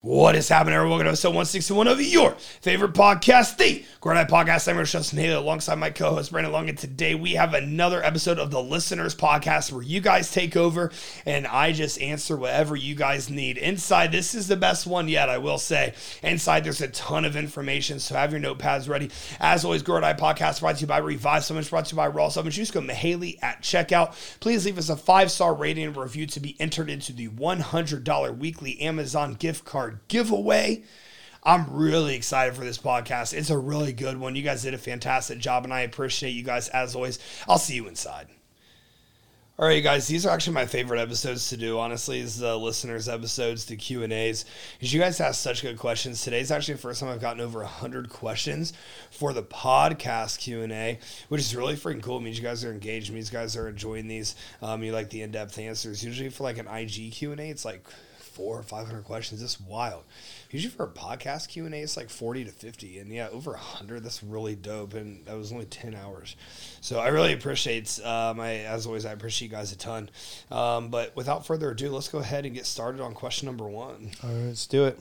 What is happening, everyone? Welcome to episode 161 of your favorite podcast, the Gordon Podcast. I'm your host, Justin Haley, alongside my co-host, Brandon Long. And today we have another episode of the Listeners Podcast where you guys take over and I just answer whatever you guys need. Inside, this is the best one yet, I will say. Inside, there's a ton of information, so have your notepads ready. As always, Gordon Podcast brought to you by Revive Summons, brought to you by Raw Summons. Use code Mahaley at checkout. Please leave us a five-star rating and review to be entered into the $100 weekly Amazon gift card giveaway. I'm really excited for this podcast. It's a really good one. You guys did a fantastic job, and I appreciate you guys as always. I'll see you inside. All right, you guys, these are actually my favorite episodes to do. Honestly, is the listeners' episodes, the Q and A's, because you guys ask such good questions. Today's actually the first time I've gotten over hundred questions for the podcast Q and A, which is really freaking cool. It means you guys are engaged. It means you guys are enjoying these. Um, you like the in depth answers. Usually for like an IG Q and A, it's like four or five hundred questions. It's wild. Usually for a podcast Q and A, it's like forty to fifty, and yeah, over hundred. That's really dope, and that was only ten hours. So I really appreciate. Um, I as always, I appreciate you guys a ton. Um, but without further ado, let's go ahead and get started on question number one. All right, let's do it.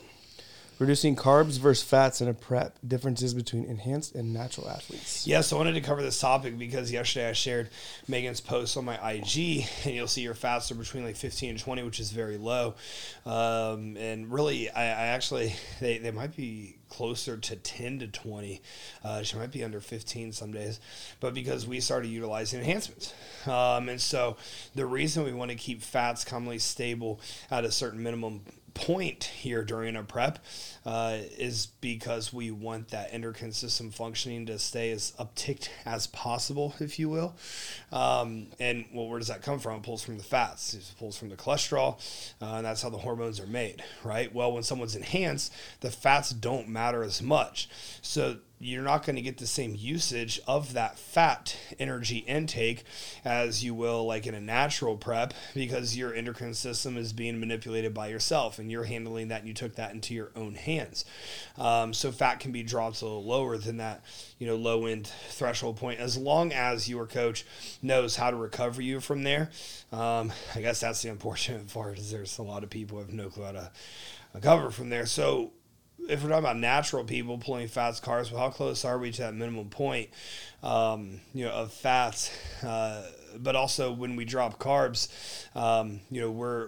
Reducing carbs versus fats in a prep. Differences between enhanced and natural athletes. Yes, I wanted to cover this topic because yesterday I shared Megan's post on my IG, and you'll see your fats are between like 15 and 20, which is very low. Um, and really, I, I, actually, they, they might be closer to 10 to 20. Uh, she might be under 15 some days, but because we started utilizing enhancements. Um, and so the reason we want to keep fats commonly stable at a certain minimum point here during a prep uh, is because we want that endocrine system functioning to stay as upticked as possible, if you will. Um, and well, where does that come from? It pulls from the fats, it pulls from the cholesterol, uh, and that's how the hormones are made, right? Well, when someone's enhanced, the fats don't matter as much. So you're not going to get the same usage of that fat energy intake as you will like in a natural prep because your endocrine system is being manipulated by yourself and you're handling that and you took that into your own hands. Um, so fat can be dropped a little lower than that you know low end threshold point as long as your coach knows how to recover you from there. Um, i guess that's the unfortunate part is there's a lot of people have no clue how to recover from there. So if we're talking about natural people pulling fats carbs, well, how close are we to that minimum point, um, you know, of fats? Uh, but also when we drop carbs, um, you know, we're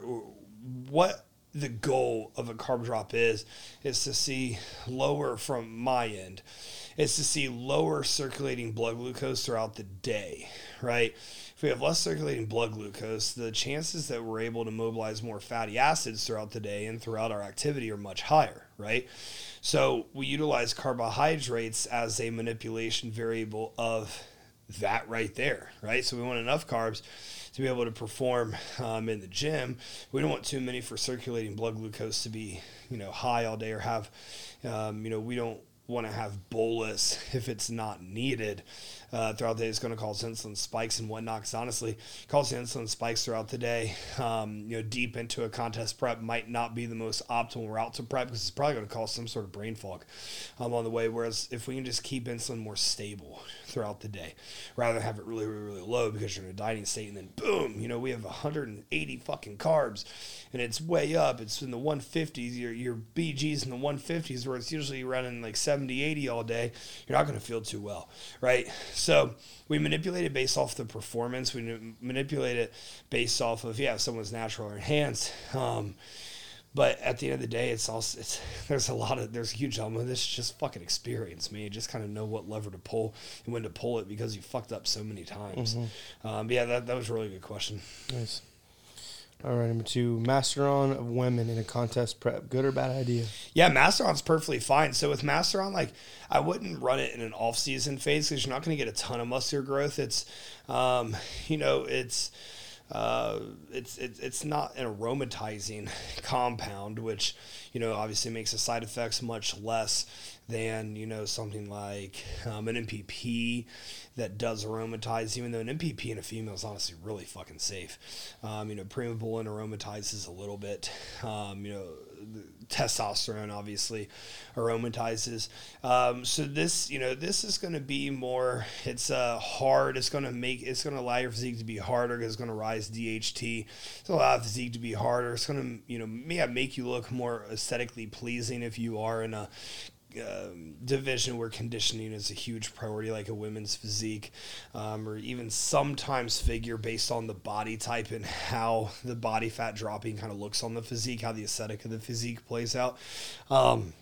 what the goal of a carb drop is is to see lower from my end is to see lower circulating blood glucose throughout the day right if we have less circulating blood glucose the chances that we're able to mobilize more fatty acids throughout the day and throughout our activity are much higher right so we utilize carbohydrates as a manipulation variable of that right there right so we want enough carbs to be able to perform um, in the gym. We don't want too many for circulating blood glucose to be, you know, high all day or have, um, you know, we don't want to have bolus if it's not needed uh, throughout the day. It's going to cause insulin spikes and whatnot. Because honestly, causing insulin spikes throughout the day, um, you know, deep into a contest prep might not be the most optimal route to prep because it's probably going to cause some sort of brain fog on the way. Whereas if we can just keep insulin more stable throughout the day, rather have it really, really, really low because you're in a dieting state and then boom, you know, we have 180 fucking carbs and it's way up. It's in the 150s. Your your BG's in the 150s where it's usually running like 70, 80 all day. You're not going to feel too well, right? So we manipulate it based off the performance. We manipulate it based off of yeah, someone's natural or enhanced. Um, but at the end of the day, it's also it's there's a lot of there's a huge element of this just fucking experience, man. You just kind of know what lever to pull and when to pull it because you fucked up so many times. Mm-hmm. Um, but yeah, that that was a really good question. Nice. All right, number two, Masteron of women in a contest prep. Good or bad idea? Yeah, Masteron's perfectly fine. So with Masteron, like I wouldn't run it in an off season phase because you're not going to get a ton of muscular growth. It's, um, you know, it's. Uh, it's, it's it's not an aromatizing compound, which you know obviously makes the side effects much less than you know something like um, an MPP that does aromatize. Even though an MPP in a female is honestly really fucking safe. Um, you know, Primobolan aromatizes a little bit. Um, you know, the testosterone obviously aromatizes. Um, so this, you know, this is going to be more. It's uh, hard. It's going to make. It's going to allow your physique to be harder. Because it's going to rise DHT. It's allow physique to be harder. It's going to, you know, yeah, make you look more aesthetically pleasing if you are in a um, division where conditioning is a huge priority, like a women's physique, um, or even sometimes figure based on the body type and how the body fat dropping kind of looks on the physique, how the aesthetic of the physique plays out. Um,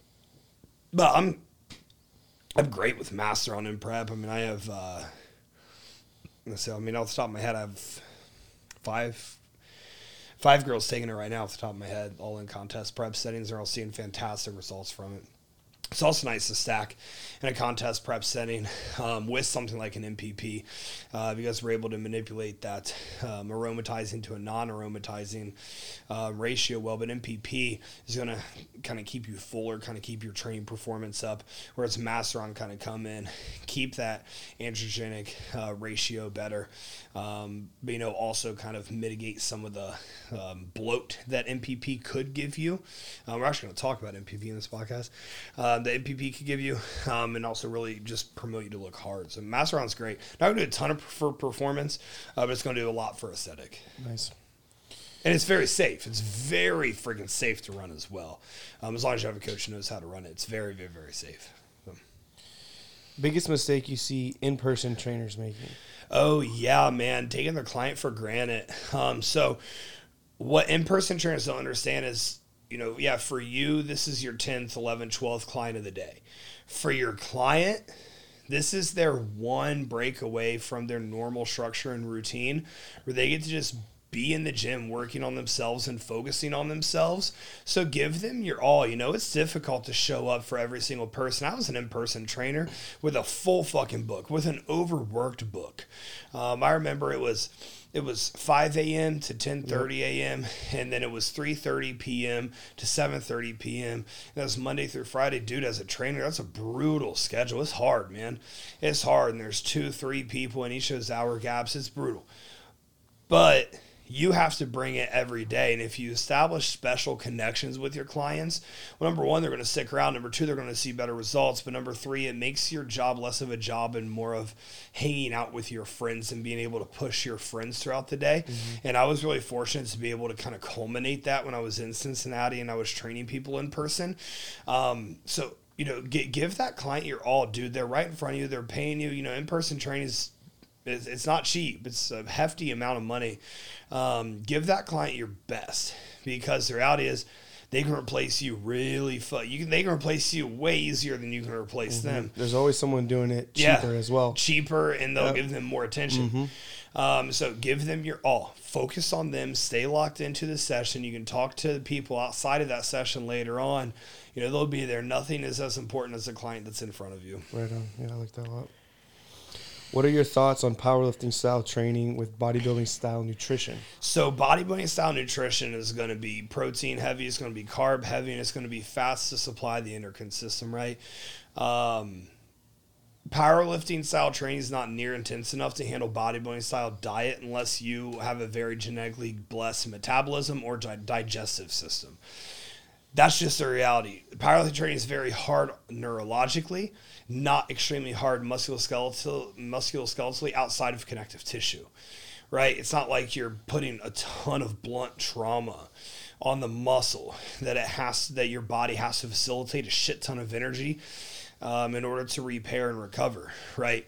but I'm I'm great with master on in prep. I mean, I have. Uh, so I mean, off the top of my head, I have five five girls taking it right now off the top of my head, all in contest prep settings. They're all seeing fantastic results from it. It's also nice to stack in a contest prep setting um, with something like an MPP uh, because we're able to manipulate that um, aromatizing to a non aromatizing uh, ratio well. But MPP is going to kind of keep you fuller, kind of keep your training performance up, whereas Masteron kind of come in, keep that androgenic uh, ratio better, um, but you know, also kind of mitigate some of the um, bloat that MPP could give you. Uh, we're actually going to talk about MPP in this podcast. Uh, the MPP could give you, um, and also really just promote you to look hard. So Masteron's great. Not going to do a ton of for performance, uh, but it's going to do a lot for aesthetic. Nice. And it's very safe. It's very freaking safe to run as well. Um, as long as you have a coach who knows how to run it, it's very, very, very safe. So. Biggest mistake you see in person trainers making? Oh, yeah, man. Taking their client for granted. Um, so, what in person trainers don't understand is you know, yeah, for you, this is your 10th, 11th, 12th client of the day. For your client, this is their one break away from their normal structure and routine where they get to just be in the gym working on themselves and focusing on themselves. So give them your all. You know, it's difficult to show up for every single person. I was an in person trainer with a full fucking book, with an overworked book. Um, I remember it was it was 5 a.m. to 10:30 a.m. and then it was 3:30 p.m. to 7:30 p.m. And that was Monday through Friday. Dude, as a trainer, that's a brutal schedule. It's hard, man. It's hard, and there's two, three people in each of those hour gaps. It's brutal, but you have to bring it every day. And if you establish special connections with your clients, well, number one, they're going to stick around. Number two, they're going to see better results. But number three, it makes your job less of a job and more of hanging out with your friends and being able to push your friends throughout the day. Mm-hmm. And I was really fortunate to be able to kind of culminate that when I was in Cincinnati and I was training people in person. Um, so, you know, get, give that client your all, dude. They're right in front of you. They're paying you. You know, in person training is it's, it's not cheap. It's a hefty amount of money. Um, give that client your best because the reality is they can replace you really fu- you can they can replace you way easier than you can replace mm-hmm. them. There's always someone doing it cheaper yeah, as well. Cheaper and they'll yep. give them more attention. Mm-hmm. Um, so give them your all. Focus on them. Stay locked into the session. You can talk to the people outside of that session later on. You know, they'll be there. Nothing is as important as the client that's in front of you. Right on. Yeah, I like that a lot. What are your thoughts on powerlifting style training with bodybuilding style nutrition? So, bodybuilding style nutrition is going to be protein heavy, it's going to be carb heavy, and it's going to be fast to supply the endocrine system, right? Um, powerlifting style training is not near intense enough to handle bodybuilding style diet unless you have a very genetically blessed metabolism or di- digestive system. That's just the reality. Powerlifting training is very hard neurologically not extremely hard musculoskeletal musculoskeletally outside of connective tissue right? It's not like you're putting a ton of blunt trauma on the muscle that it has that your body has to facilitate a shit ton of energy um, in order to repair and recover right?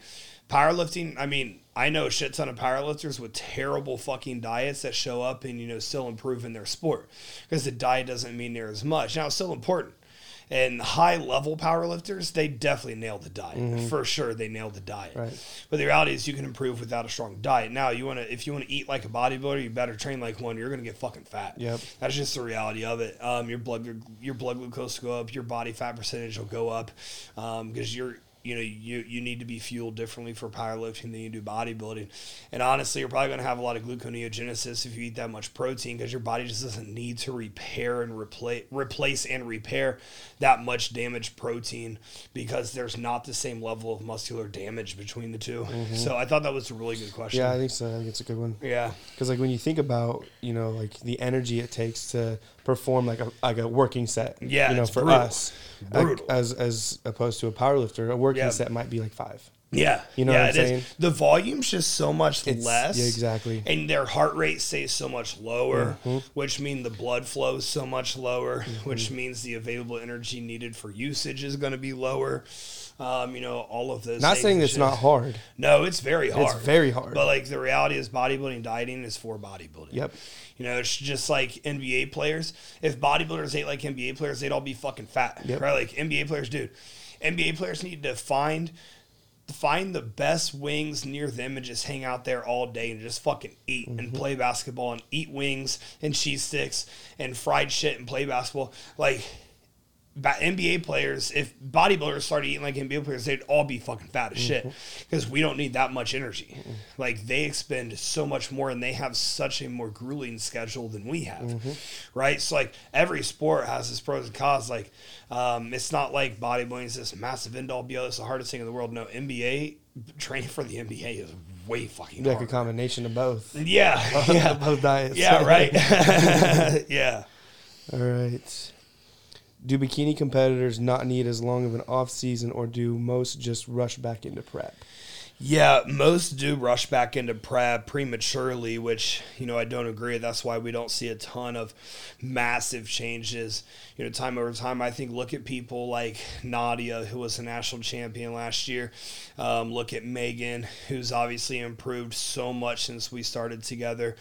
Powerlifting i mean i know a shit ton of powerlifters with terrible fucking diets that show up and you know still improve in their sport because the diet doesn't mean near as much. Now it's still important and high level powerlifters, they definitely nailed the diet. Mm-hmm. For sure, they nailed the diet. Right. But the reality is, you can improve without a strong diet. Now, you want to if you want to eat like a bodybuilder, you better train like one. You're gonna get fucking fat. Yep. That's just the reality of it. Um, your blood your blood glucose will go up, your body fat percentage will go up, because um, you're you know you you need to be fueled differently for powerlifting than you do bodybuilding. And honestly you're probably going to have a lot of gluconeogenesis if you eat that much protein because your body just doesn't need to repair and replace replace and repair that much damaged protein because there's not the same level of muscular damage between the 2 mm-hmm. so i thought that was a really good question. Yeah i think so. I think it's a good one. Yeah. Because like when you think about you know like the energy it takes to perform like a like a working set. Yeah, you know, for brutal. us, like, Brutal. as as opposed to a power lifter, a working Yeah. set might be like five. Yeah, You know yeah, what I'm it is. saying? The volume's just so much It's- less. yeah, exactly. And their heart rate stays so much lower, Mm-hmm. which means the blood flow is so much lower, which means the available energy needed for usage is going to be lower. Um, you know, all of those. Not saying it's not hard. No, it's very hard. It's very hard. But like the reality is, bodybuilding dieting is for bodybuilding. Yep. You know, it's just like NBA players. If bodybuilders ate like NBA players, they'd all be fucking fat, Yep. right? Like NBA players, dude. NBA players need to find find the best wings near them and just hang out there all day and just fucking eat Mm-hmm. and play basketball and eat wings and cheese sticks and fried shit and play basketball. Like NBA players, if bodybuilders started eating like NBA players, they'd all be fucking fat as shit Mm-hmm. because we don't need that much energy. Like they expend so much more and they have such a more grueling schedule than we have, Mm-hmm. right? So like every sport has its pros and cons. Like um, it's not like bodybuilding is this massive end all be all. It's the hardest thing in the world. No, NBA training for the NBA is way fucking Like a combination of both. Yeah, yeah, both diets. yeah, right. yeah. All right. Do bikini competitors not need as long of an off season, or do most just rush back into prep? Yeah, most do rush back into prep prematurely, which, you know, I don't agree. That's why we don't see a ton of massive changes, you know, time over time. I think look at people like Nadia, who was a national champion last year. Um, look at Megan, who's obviously improved so much since we started together.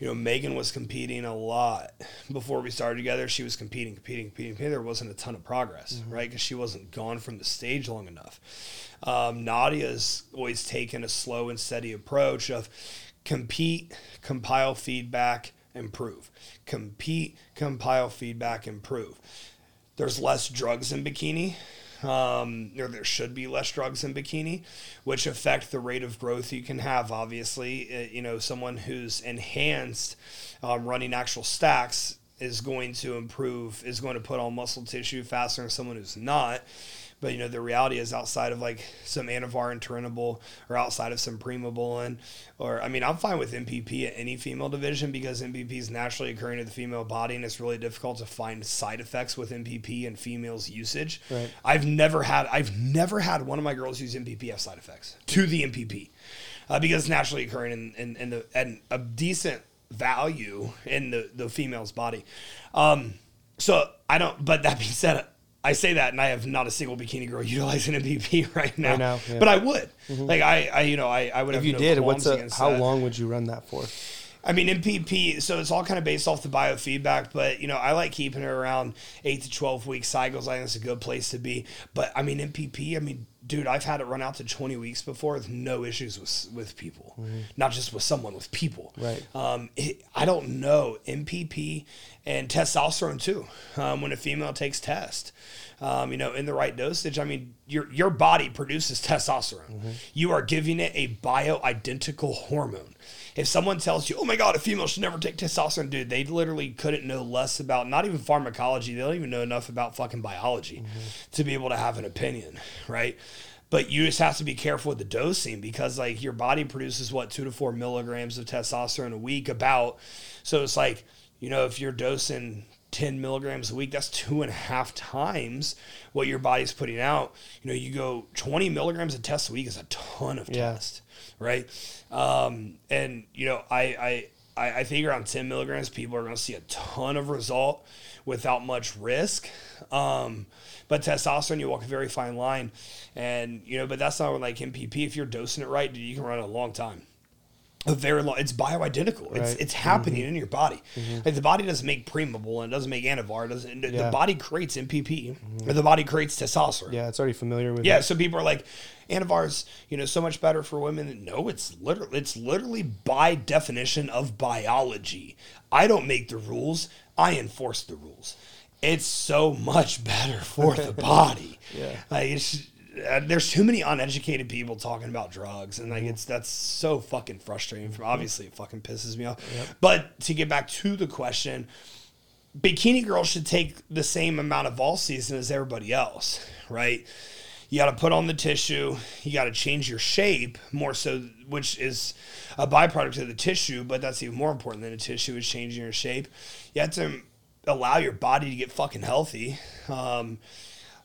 You know, Megan was competing a lot before we started together. She was competing, competing, competing, competing. There wasn't a ton of progress, right? Because she wasn't gone from the stage long enough. Um, Nadia's always taken a slow and steady approach of compete, compile feedback, improve. Compete, compile feedback, improve. There's less drugs in bikini. Um, or there should be less drugs in bikini, which affect the rate of growth you can have. Obviously, Uh, you know, someone who's enhanced um, running actual stacks is going to improve, is going to put on muscle tissue faster than someone who's not. But you know, the reality is outside of like some Anavar and Turinabol or outside of some Primobolan, or I mean, I'm fine with MPP at any female division because MPP is naturally occurring to the female body and it's really difficult to find side effects with MPP and females' usage. Right. I've never had I've never had one of my girls use MPP have side effects to the MPP uh, because it's naturally occurring in, in, in the and a decent value in the the female's body. Um, so I don't. But that being said, I say that, and I have not a single bikini girl utilizing MPP right now. Right now, yeah. But I would. Mm-hmm. Like I, I, you know, I, I would If have you no did, what's a, how that. long would you run that for? I mean, MPP, so it's all kind of based off the biofeedback, but you know, I like keeping it around eight to 12 week cycles. I think it's a good place to be. But I mean, MPP, I mean, dude, I've had it run out to 20 weeks before with no issues with, with people, not just with someone, with people. Right. Um, it, I don't know. MPP and testosterone too. Um, when a female takes test, um, you know, in the right dosage, I mean, your your body produces testosterone. You are giving it a bioidentical hormone. If someone tells you, "Oh my God, a female should never take testosterone," dude, they literally couldn't know less about not even pharmacology. They don't even know enough about fucking biology to be able to have an opinion, right? But you just have to be careful with the dosing because like your body produces what two to four milligrams of testosterone a week about. So it's like, you know, if you're dosing 10 milligrams a week, that's two and a half times what your body's putting out. You know, you go 20 milligrams of test a week is a ton of Yeah. test, right? Um, and you know, I, I, I think around 10 milligrams, people are going to see a ton of result without much risk. Um, but testosterone, you walk a very fine line, and you know, but that's not like MPP. If you're dosing it right, dude, you can run it a long time. A very long. It's bioidentical. It's Right. Mm-hmm. it's happening in your body. Like the body doesn't make Primable and it doesn't make Anavar. It doesn't the body creates MPP or the body creates testosterone. Yeah, it's already familiar with. Yeah, it. so people are like, Anavar's, you know, so much better for women. No, it's literally it's literally by definition of biology. I don't make the rules, I enforce the rules. It's so much better for the body. Yeah. Like it's uh, there's too many uneducated people talking about drugs and like it's that's so fucking frustrating. Obviously it fucking pisses me off. But to get back to the question, bikini girls should take the same amount of all season as everybody else, right? You got to put on the tissue. You got to change your shape more so, which is a byproduct of the tissue, but that's even more important than the tissue is changing your shape. You have to allow your body to get fucking healthy. Um,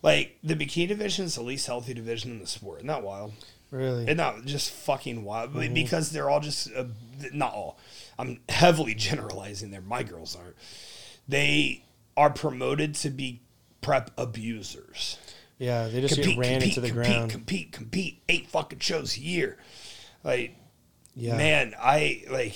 like the bikini division is the least healthy division in the sport. Isn't that wild? Really? And not just fucking wild, but because they're all just uh, not all. I'm heavily generalizing there. My girls aren't. They are promoted to be prep abusers. Yeah, they just get ran into the compete, ground. compete, compete. Eight fucking shows a year. Like, Yeah. man, I like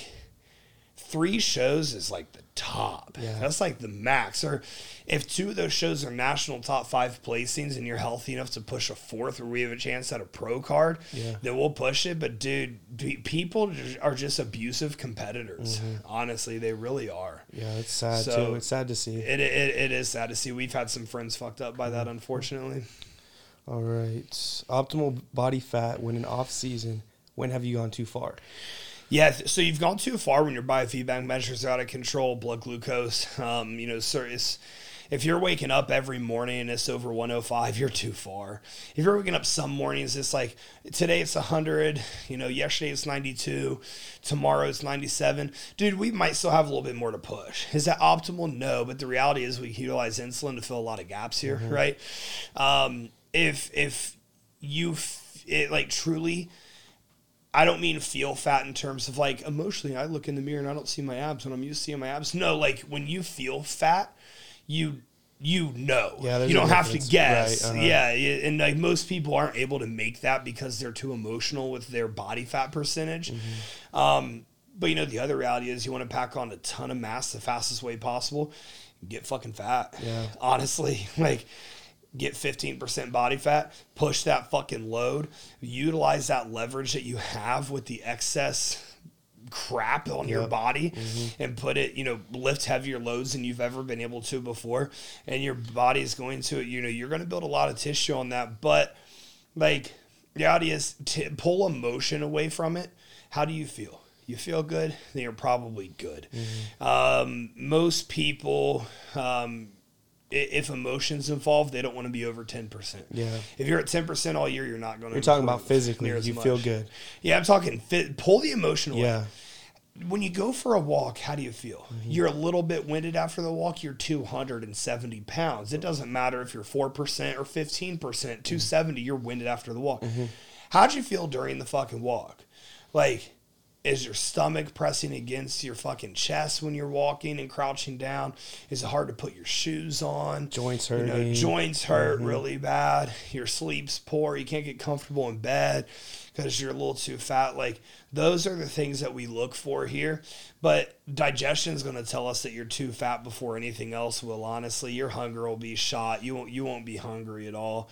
three shows is like the top. Yeah. That's like the max. Or if two of those shows are national top five placings and you're healthy enough to push a fourth where we have a chance at a pro card, Yeah. then we'll push it. But dude, people are just abusive competitors. Mm-hmm. Honestly, they really are. Yeah, it's sad So- too. It's sad to see. It, it, it is sad to see. We've had some friends fucked up by that, Mm-hmm. unfortunately. All right. Optimal body fat when in off season. When have you gone too far? Yeah, so you've gone too far when your biofeedback measures are out of control, blood glucose. Um, you know, so it's, if you're waking up every morning and it's over 105, you're too far. If you're waking up some mornings, it's like today it's 100, you know, yesterday it's 92, tomorrow it's 97. Dude, we might still have a little bit more to push. Is that optimal? No, but the reality is we utilize insulin to fill a lot of gaps here, right? Um, if if you f- it like truly I don't mean feel fat in terms of like emotionally. I look in the mirror and I don't see my abs when I'm used to seeing my abs. No, like when you feel fat, you you know. Yeah, you don't have to guess. Right, uh-huh. Yeah, yeah, and like most people aren't able to make that because they're too emotional with their body fat percentage. Mm-hmm. Um, but you know the other reality is you want to pack on a ton of mass the fastest way possible. Get fucking fat. Yeah. Honestly, like get 15% body fat, push that fucking load, utilize that leverage that you have with the excess crap on your Yep. body and put it, you know, lift heavier loads than you've ever been able to before. And your body is going to, you know, you're going to build a lot of tissue on that. But like, the reality is to pull emotion away from it. How do you feel? You feel good, then you're probably good. Um, most people, um, if emotions involved, they don't want to be over 10%. Yeah. If you're at 10% all year, you're not going to. You're talking about physically. You feel good. Yeah, I'm talking fit. Pull the emotion away. Yeah. When you go for a walk, how do you feel? Mm-hmm. You're a little bit winded after the walk. You're 270 pounds. It doesn't matter if you're 4% or 15%, 270, you're winded after the walk. Mm-hmm. How'd you feel during the fucking walk? Like, is your stomach pressing against your fucking chest when you're walking and crouching down? Is it hard to put your shoes on? Joints You know. Mm-hmm. joints hurt really bad. Your sleep's poor. You can't get comfortable in bed because you're a little too fat. Like those are the things that we look for here. But digestion is going to tell us that you're too fat before anything else will. Honestly, your hunger will be shot. You won't. You won't be hungry at all.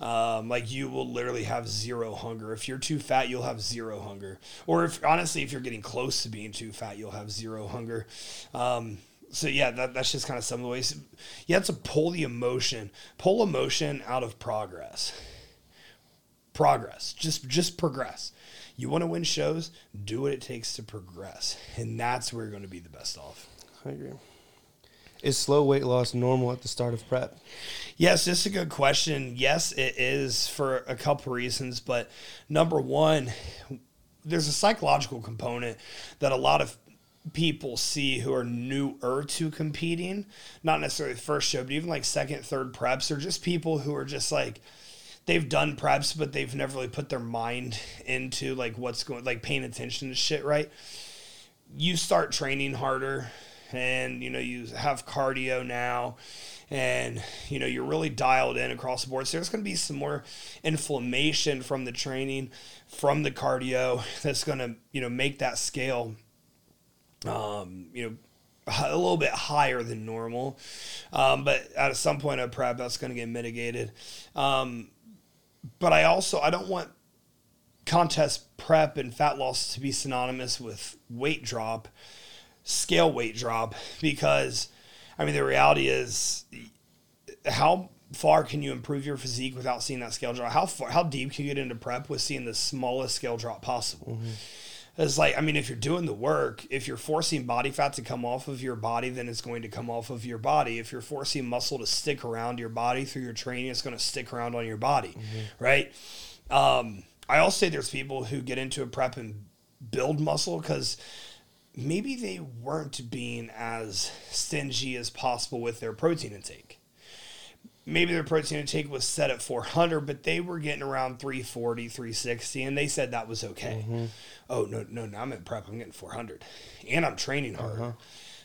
Um, like you will literally have zero hunger. If you're too fat, you'll have zero hunger. Or if honestly, if you're getting close to being too fat, you'll have zero hunger. Um, so yeah, that, that's just kind of some of the ways you have to pull the emotion, pull emotion out of progress. Progress, just just progress. You want to win shows, do what it takes to progress, and that's where you're going to be the best off. I agree. Is slow weight loss normal at the start of prep? Yes, this is a good question. Yes, it is for a couple reasons, but number one, there's a psychological component that a lot of people see who are newer to competing, not necessarily first show, but even like second, third preps, or just people who are just like they've done preps, but they've never really put their mind into like what's going, like paying attention to shit, right? you start training harder and you know you have cardio now and you know you're really dialed in across the board. So there's going to be some more inflammation from the training from the cardio that's going to you know make that scale um, you know a little bit higher than normal. Um, but at some point of prep that's going to get mitigated. Um, but i also i don't want contest prep and fat loss to be synonymous with weight drop, scale weight drop, because I mean, the reality is how far can you improve your physique without seeing that scale drop? How far, how deep can you get into prep with seeing the smallest scale drop possible? Mm-hmm. It's like, I mean, if you're doing the work, if you're forcing body fat to come off of your body, then it's going to come off of your body. If you're forcing muscle to stick around your body through your training, it's going to stick around on your body, right? Um, I also say there's people who get into a prep and build muscle because maybe they weren't being as stingy as possible with their protein intake. Maybe their protein intake was set at 400, but they were getting around 340, 360, and they said that was okay. Mm-hmm. Oh, no, no, no I'm in prep. I'm getting 400. And I'm training hard. Uh-huh.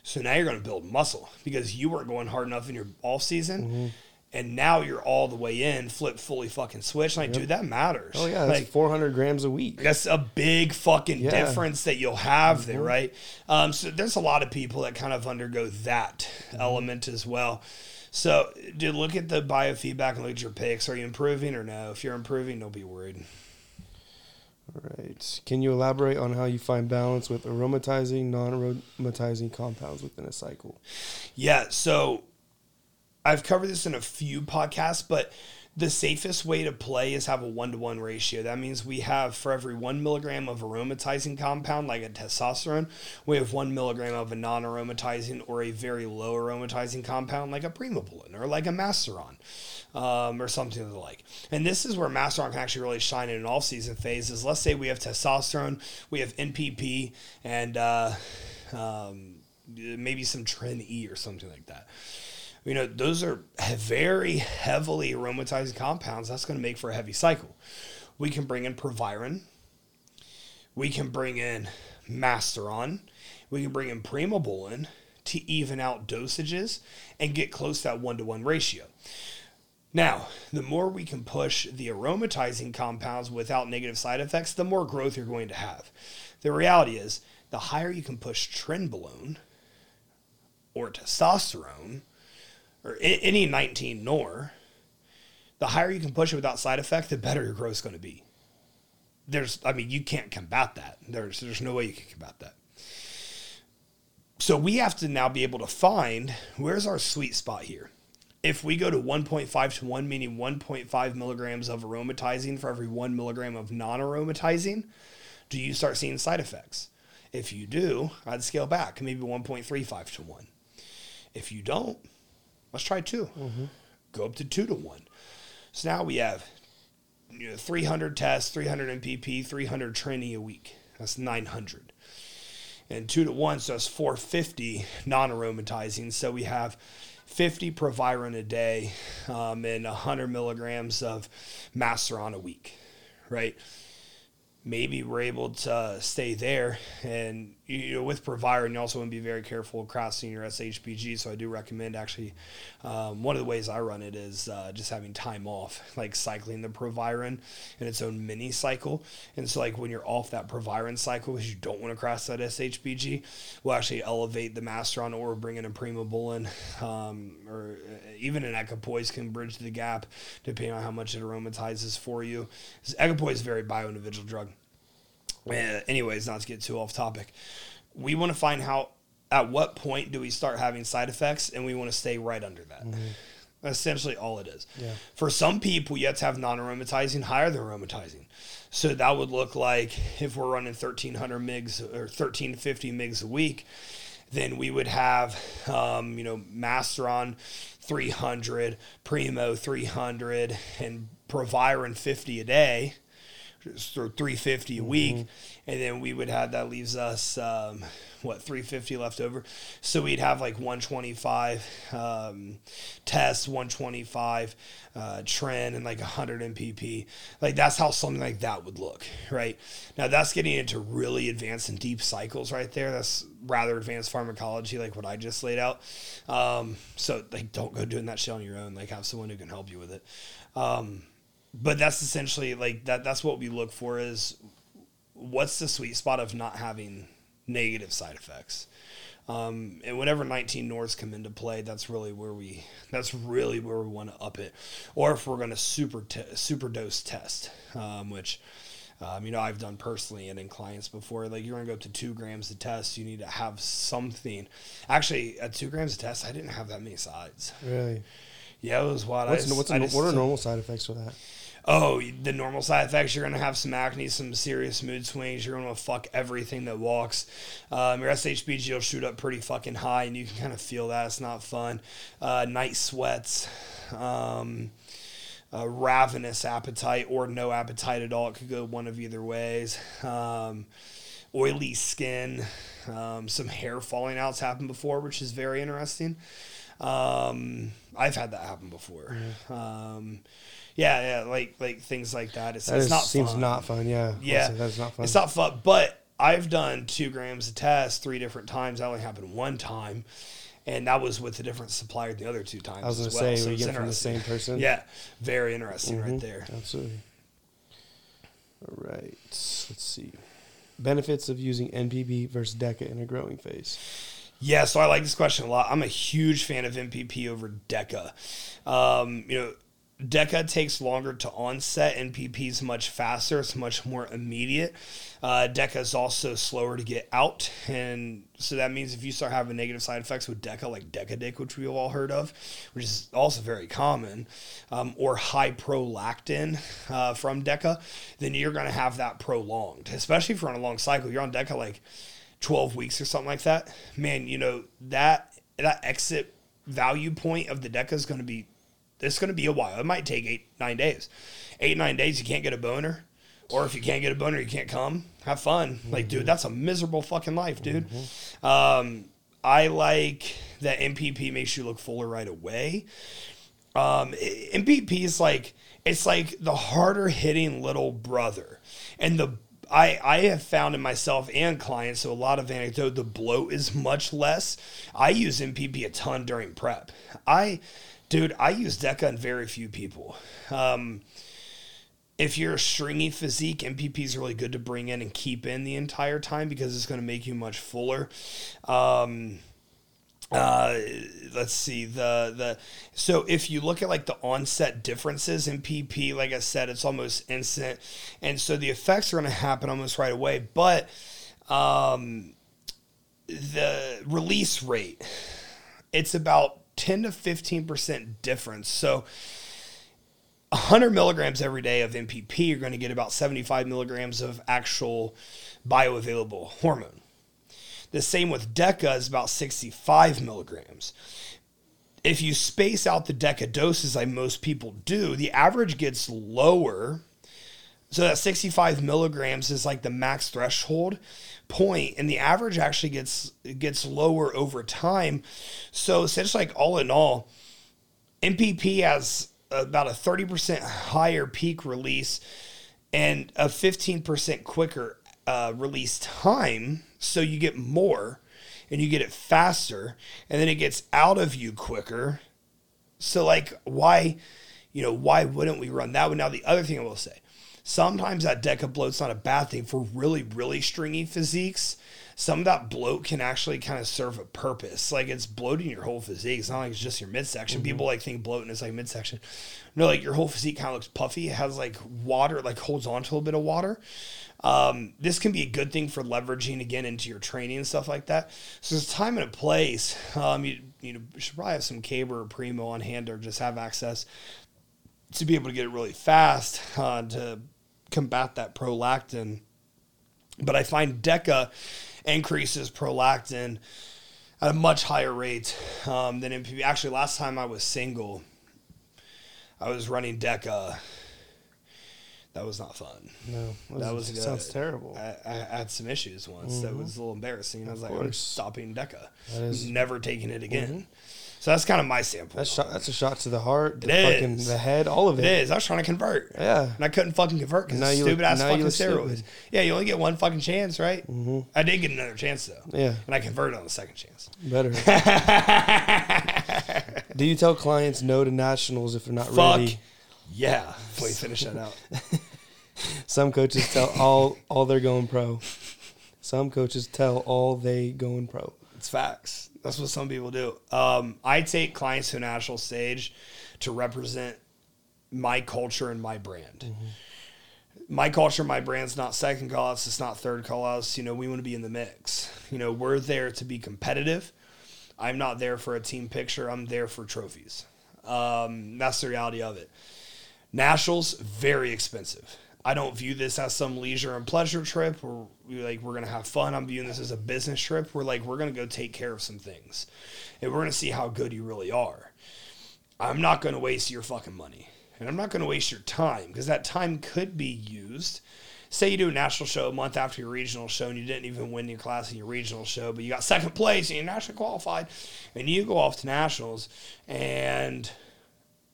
So now you're going to build muscle because you weren't going hard enough in your off season. Mm-hmm. And now you're all the way in, flip fully fucking switch. Like, dude, that matters. Oh yeah, that's Like, 400 grams a week. that's a big fucking Yeah. difference that you'll have there, mm-hmm. right? Um, so there's a lot of people that kind of undergo that element as well. So, dude, look at the biofeedback and look at your picks. Are you improving or no? If you're improving, don't be worried. All right. Can you elaborate on how you find balance with aromatizing, non-aromatizing compounds within a cycle? Yeah, so I've covered this in a few podcasts, but the safest way to play is have a one to one ratio. That means we have for every one milligram of aromatizing compound, like a testosterone, we have one milligram of a non aromatizing or a very low aromatizing compound, like a primobolan or like a masteron. Um, or something of the like. And this is where Masteron can actually really shine in an off season phase. Is let's say we have testosterone, we have NPP, and uh, um, maybe some Tren E or something like that you know, those are very heavily aromatizing compounds. That's going to make for a heavy cycle. We can bring in Proviron. We can bring in Masteron. We can bring in Primobolan to even out dosages and get close to that one to one ratio. Now, the more we can push the aromatizing compounds without negative side effects, the more growth you're going to have. The reality is, the higher you can push Trenbolone or testosterone, or any 19 nor, the higher you can push it without side effect, the better your growth is going to be. There's, I mean, you can't combat that. There's, there's no way you can combat that. So we have to now be able to find where's our sweet spot here. If we go to 1.5 to 1, meaning 1.5 milligrams of aromatizing for every 1 milligram of non aromatizing, do you start seeing side effects? If you do, I'd scale back, maybe 1.35 to 1. If you don't, let's try 2 Go up to 2 to 1. So now we have you know, 300 tests, 300 MPP, 300 Trini a week. That's 900. And 2 to 1, so that's 450 non aromatizing. So we have 50 Proviron a day um, and 100 milligrams of Masteron a week, right? maybe we're able to stay there. And you know, with Proviron, you also want to be very careful crossing your SHBG. So I do recommend actually um, one of the ways I run it is uh, just having time off, like cycling the Proviron in its own mini cycle. And so like when you're off that Proviron cycle, because you don't want to cross that SHBG, we'll actually elevate the Masteron or bring in a Primobolan um, or even an Equipoise can bridge the gap depending on how much it aromatizes for you. Equipoise is a very bio-individual drug. Uh, anyways, not to get too off topic, we want to find how at what point do we start having side effects, and we want to stay right under that. That's essentially all it is. Yeah. For some people, you have to have non-aromatizing higher than aromatizing. So that would look like if we're running 1300 migs or 1350 migs a week, then we would have, um, you know, Masteron 300, Primo 300, and Proviron 50 a day or 350 a week and then we would have that leaves us um, what 350 left over? So we'd have like 125 um, tests 125 uh, trend and like 100 mpp like that's how something like that would look right? Now that's getting into really advanced and deep cycles right there. That's rather advanced pharmacology like what i just laid out. Um, so like don't go doing that shit on your own. Like have someone who can help you with it. Um, but that's essentially like that that's what we look for is what's the sweet spot of not having negative side effects. Um, and whenever 19 norths come into play that's really where we that's really where we want to up it. Or if we're going to super te- super dose test um, which um, you know i've done personally and in clients before like you're going to go up to two grams of test you need to have something. Actually at two grams of test i didn't have that many sides. Really? yeah it was wild. I just- what's I a, just- what are normal side effects for that? Oh, the normal side effects, you're going to have some acne, some serious mood swings. You're going to fuck everything that walks. Um, your SHBG will shoot up pretty fucking high, and you can kind of feel that. It's not fun. Uh, night sweats, um, uh, ravenous appetite, or no appetite at all. It could go one of either ways. Um, oily skin, um, some hair falling out's happened before, which is very interesting. Um, I've had that happen before. Um, yeah, yeah, like like things like that. It's, That it's is- not seems fun. not fun. Yeah. Yeah, that's not fun. It's not fun, but I've done two grams of test three different times. That only happened one time, and that was with a different supplier the other two times. I was gonna well. say, so we get from the same person. Yeah, very interesting Mhm. right there. Absolutely. All right. Let's see. Benefits of using NPB versus DECA in a growing phase. Yeah, so I like this question a lot. I'm a huge fan of MPP over DECA. Um, you know, DECA takes longer to onset. NPP is much faster. It's much more immediate. Uh, DECA is also slower to get out, and so that means if you start having negative side effects with DECA, like DECADIC, which we've all heard of, which is also very common, um, or high prolactin uh, from DECA, then you're going to have that prolonged. Especially if you're on a long cycle, you're on DECA like 12 weeks or something like that, man, you know, that that exit value point of the DECA is going to be it's going to be a while. It might take 8 9 days. 8 9 days you can't get a boner or if you can't get a boner you can't come. Have fun. Like dude, that's a miserable fucking life, dude. Um I like that MPP makes you look fuller right away. Um, MPP is like it's like the harder hitting little brother, and the I I have found in myself and clients so a lot of anecdote the bloat is much less. I use MPP a ton during prep. I, dude, I use Deca in very few people. Um, if you're a stringy physique, MPP is really good to bring in and keep in the entire time because it's going to make you much fuller. Um, uh, let's see the the so if you look at like the onset differences in pp like i said it's almost instant and so the effects are going to happen almost right away but um the release rate it's about 10 to 15% difference so 100 milligrams every day of mpp you're going to get about 75 milligrams of actual bioavailable hormone the same with DECA is about 65 milligrams. If you space out the DECA doses like most people do, the average gets lower. So that 65 milligrams is like the max threshold point, and the average actually gets gets lower over time. So essentially, like all in all, MPP has about a 30% higher peak release and a 15% quicker uh, release time. So you get more and you get it faster and then it gets out of you quicker. So, like, why, you know, why wouldn't we run that one? Now, the other thing I will say, sometimes that deca bloat's not a bad thing for really, really stringy physiques. Some of that bloat can actually kind of serve a purpose. Like it's bloating your whole physique. It's not like it's just your midsection. People like think bloating is like midsection. No, like your whole physique kind of looks puffy. It has like water, like holds on to a little bit of water. Um, this can be a good thing for leveraging again into your training and stuff like that. So there's time and a place. Um, you, you know, should probably have some Caber or Primo on hand or just have access to be able to get it really fast uh, to combat that prolactin. But I find DECA increases prolactin at a much higher rate um, than MPP. Actually, last time I was single, I was running DECA. That was not fun. No, That was good. sounds terrible. I, I had some issues once that was a little embarrassing. I was like, I'm stopping DECA. Never taking it again. So that's kind of my sample. That's shot, that's a shot to the heart, the fucking the head, all of It it. is. I was trying to convert. Yeah. And I couldn't fucking convert because Now you look- stupid ass fucking steroids. stupid. Yeah, you only get one fucking chance, right? Mm-hmm. I did get another chance though. Yeah. And I converted on the second chance. Better. Do you tell clients no to nationals if they're not Fuck. ready? Yeah. Wait, finish that out. Some coaches tell all all they're going pro. Some coaches tell all they going pro. It's facts. That's what some people do. Um, I take clients to a national stage to represent my culture and my brand. My culture, my brand's not second call outs, it's not third call outs. You know, we want to be in the mix. You know, we're there to be competitive. I'm not there for a team picture, I'm there for trophies. Um, that's the reality of it. Nationals, very expensive. I don't view this as some leisure and pleasure trip we like we're gonna have fun. I'm viewing this as a business trip where like we're gonna go take care of some things. And we're gonna see how good you really are. I'm not gonna waste your fucking money. And I'm not gonna waste your time because that time could be used say you do a national show a month after your regional show and you didn't even win your class in your regional show, but you got second place and you're nationally qualified, and you go off to nationals and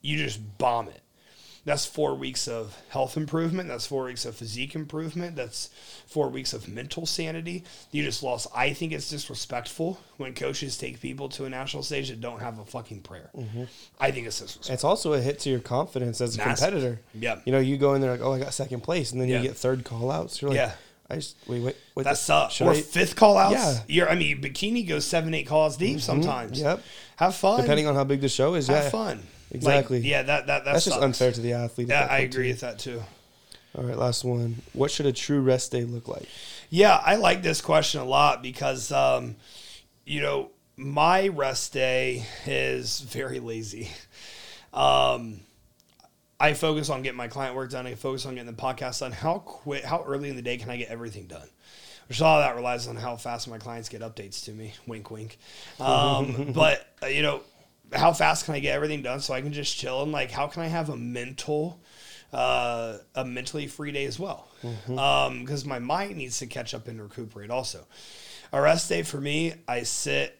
you just bomb it. That's four weeks of health improvement. That's four weeks of physique improvement. That's four weeks of mental sanity. You just lost. I think it's disrespectful when coaches take people to a national stage that don't have a fucking prayer. Mm-hmm. I think it's disrespectful. It's also a hit to your confidence as a Massive. competitor. Yeah. You know, you go in there like, oh, I got second place, and then Yeah. you get third call outs. You're like, Yeah. I just wait, wait, wait. That sucks. Or I- fifth call outs. Yeah. You're, I mean, bikini goes seven, eight calls deep mm-hmm. sometimes. Yep. Have fun. depending on how big the show is, have yeah, fun. Exactly. Like, yeah, that that, that that's just unfair to the athlete. Yeah, I agree too. with that too. All right, last one. What should a true rest day look like? Yeah, I like this question a lot because, um, you know, my rest day is very lazy. Um, I focus on getting my client work done. I focus on getting the podcast done. How quick, how early in the day can I get everything done? Which a lot of that relies on how fast my clients get updates to me. Wink, wink. Um, but uh, you know, how fast can I get everything done so I can just chill and like, how can I have a mental, uh, a mentally free day as well? Because my mind needs to catch up and recuperate also. A rest day for me, I sit,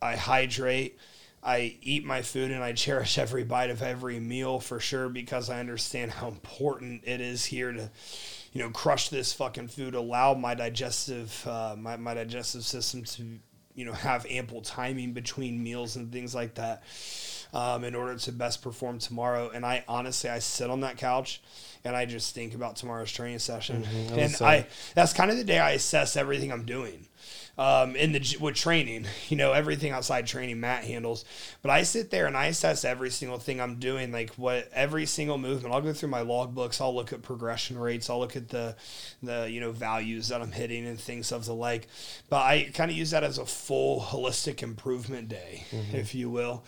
I hydrate, I eat my food, and I cherish every bite of every meal for sure because I understand how important it is here to, you know, crush this fucking food, allow my digestive, uh, my, my digestive system to, you know, have ample timing between meals and things like that. Um, in order to best perform tomorrow, and I honestly, I sit on that couch and I just think about tomorrow's training session, I and I that's kind of the day I assess everything I'm doing um, in the with training. You know, everything outside training Matt handles, but I sit there and I assess every single thing I'm doing, like what every single movement. I'll go through my log books. I'll look at progression rates. I'll look at the the you know values that I'm hitting and things of the like. But I kind of use that as a full holistic improvement day, if you will.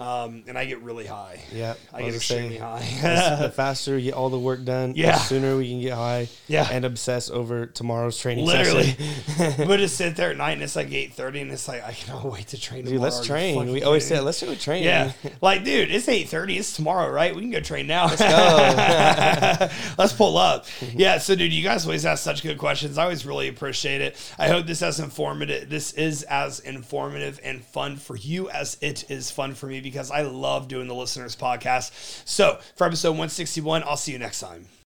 Um, and I get really high. Yeah, I, I get extremely saying, high. the faster you all the work done, Yeah. the sooner we can get high Yeah. and obsess over tomorrow's training Literally, but just sit there at night and it's like eight thirty and it's like I cannot wait to train. Dude, tomorrow. let's train. We always say, let's go train. Yeah, like dude, it's eight thirty. It's tomorrow, right? We can go train now. Let's go. let's pull up. Yeah. So, dude, you guys always ask such good questions. I always really appreciate it. I hope this as informative. This is as informative and fun for you as it is fun for me because I love doing the listeners podcast. So, for episode one sixty one, I'll see you next time.